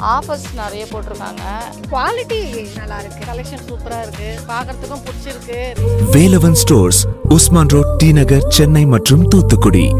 Offers நிறைய போட்டிருக்காங்க. Quality நல்லா இருக்கு கலெக்ஷன் சூப்பரா இருக்கு. பார்க்கறதுக்கும் பிடிச்சிருக்கு. Velavan stores Usman road T Nagar Chennai மற்றும் தூத்துக்குடி.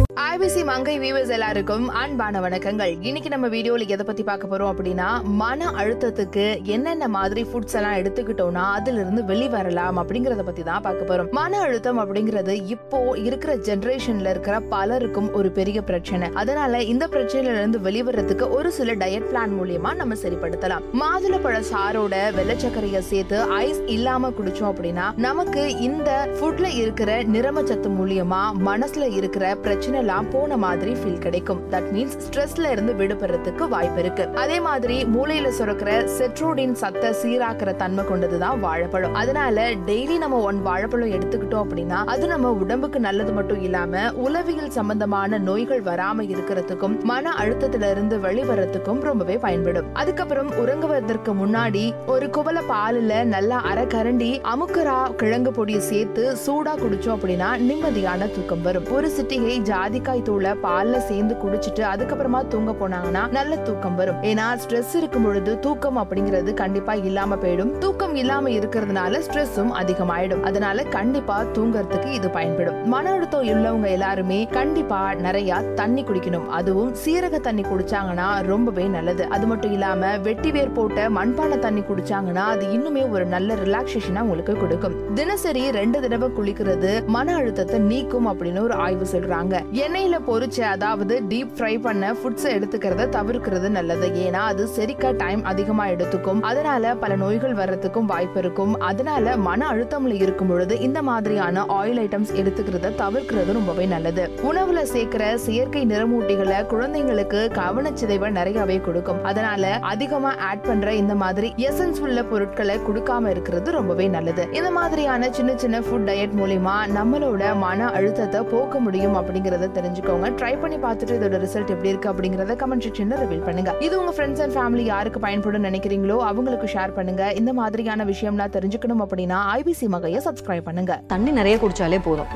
மங்கை வீவர்ஸ் எல்லாருக்கும் அன்பான வணக்கங்கள். இன்னைக்கு நம்ம வீடியோல எதை பத்தி பார்க்க போறோம் அப்படின்னா மன அழுத்தத்துக்கு என்னென்ன மாதிரி ஃபுட்ஸ் எல்லாம் எடுத்துக்கிட்டோம்னா அதுல இருந்து வெளிவரலாம் அப்படிங்கறத பத்தி தான் பார்க்க போறோம். மன அழுத்தம் அப்படிங்கிறது இப்போ இருக்கிற ஜென்ரேஷன்ல இருக்கிற பலருக்கும் ஒரு பெரிய பிரச்சனை. அதனால இந்த பிரச்சனையில இருந்து வெளிவரத்துக்கு ஒரு சில டயட் பிளான் மூலியமா நம்ம சரிப்படுத்தலாம். மாதுளப்பழ சாரோட வெள்ளச்சக்கரையை சேர்த்து ஐஸ் இல்லாம குடிச்சோம் அப்படின்னா நமக்கு இந்த ஃபுட்ல இருக்கிற நிறமச்சத்து மூலியமா மனசுல இருக்கிற பிரச்சனை எல்லாம் போன மாதிரி ஃபீல் கிடைக்கும். தட் மீன்ஸ் ஸ்ட்ரெஸ்ல இருந்து விடுபடுறதுக்கு வாய்ப்பு இருக்கு. அதே மாதிரி மூளையில சுரக்கிற செட்ரோடின் சத்தை சீராக்குற தன்மை கொண்டதுதான் வாழைப்பழம். அதனால டெய்லி நம்ம ஒன் வாழைப்பழம் எடுத்துக்கிட்டோம் அப்படின்னா அது நம்ம உடம்புக்கு நல்லது மட்டும் இல்லாம உளவியல் சம்பந்தமான நோய்கள் வராம இருக்கிறதுக்கும் மன அழுத்தத்துல இருந்து வெளிவரத்துக்கும் ரொம்பவே பயன்படும். அதுக்கப்புறம் உறங்குவதற்கு முன்னாடி ஒரு குவல பாலுல நல்லா அரை கரண்டி அமுக்கரா கிழங்கு பொடியை சேர்த்து சூடா குடிச்சோம் அப்படின்னா நிம்மதியான தூக்கம் வரும். ஒரு சிட்டிகை ஜாதிக்காய் தூளை பால்ல சேர்ந்து குடிச்சிட்டு அதுக்கப்புறமா தூங்க போனாங்கன்னா நல்ல தூக்கம் வரும். ஏன்னா ஸ்ட்ரெஸ் இருக்கும் பொழுது தூக்கம் அப்படிங்கிறது கண்டிப்பா இல்லாம போயிடும். தூக்கம் இல்லாம இருக்கிறதுனால ஸ்ட்ரெஸ்ஸும் அதிகமாயிடும். அதனால கண்டிப்பா தூங்கறதுக்கு இது பயன்படும். மன அழுத்தம் உள்ளவங்க எல்லாருமே கண்டிப்பா நிறைய தண்ணி குடிக்கணும். அதுவும் சீரக தண்ணி குடிச்சாங்கன்னா ரொம்பவே நல்லது. அது மட்டும் இல்லாம வெட்டி வேர் போட்ட மண்பானை தண்ணி குடிச்சாங்கன்னா அது இன்னுமே ஒரு நல்ல ரிலாக்ஸேஷனா உங்களுக்கு கொடுக்கும். தினசரி ரெண்டு தடவை குளிக்கிறது மன அழுத்தத்தை நீக்கும் அப்படின்னு ஒரு ஆய்வு சொல்றாங்க. எண்ணெயில பொரிச்ச அதாவது டீப் ஃப்ரை பண்ண ஃபுட்ஸ் எடுத்துக்கிறத தவிர்க்கிறது நல்லது. ஏன்னா அது செரிக்க டைம் அதிகமா எடுத்துக்கும். அதனால பல நோய்கள் வர்றதுக்கும் வாய்ப்பு இருக்கும். அதனால மன அழுத்தம்ல இருக்கும் பொழுது இந்த மாதிரியான ஆயில் ஐட்டம்ஸ் எடுத்துக்கிறத தவிர்க்கிறது ரொம்பவே நல்லது. உணவுல சேர்க்கிற செயற்கை நிறமூட்டிகளை குழந்தைங்களுக்கு கவனச்சிதைவை நிறையவே கொடுக்கும். அதனால அதிகமா ஆட் பண்ற இந்த மாதிரி எசன்ஸ் உள்ள பொருட்களை கொடுக்காம இருக்கிறது ரொம்பவே நல்லது. இந்த மாதிரியான சின்ன சின்ன ஃபுட் டயட் மூலியமா நம்மளோட மன அழுத்தத்தை போக்க முடியும் அப்படிங்கறத தெரிஞ்சுக்கோங்க. ட்ரை பண்ணி பார்த்துட்டு இதோட ரிசல்ட் எப்படி இருக்கு அப்படிங்கறத கமெண்ட் செக்ஷன்ல ரிவீல் பண்ணுங்க. இது உங்க ஃப்ரெண்ட்ஸ் அண்ட் ஃபேமிலி யாருக்கு பயன்படும் நினைக்கிறீங்களோ அவங்களுக்கு ஷேர் பண்ணுங்க. இந்த மாதிரியான விஷயம்லாம் தெரிஞ்சுக்கணும் அப்படின்னா ஐபிசி மகையை சப்ஸ்கிரைப் பண்ணுங்க. தண்ணி நிறைய குடிச்சாலே போதும்.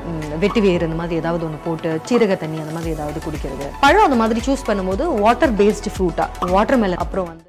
வெட்டி வேர் இந்த மாதிரி ஏதாவது ஒன்று போட்டு சீரக தண்ணி அந்த மாதிரி ஏதாவது குடிக்கிறது. பழம் அந்த மாதிரி சூஸ் பண்ணும்போது வாட்டர் பேஸ்டு ஃப்ரூட்டா வாட்டர் மெலன் அப்புறம் வந்து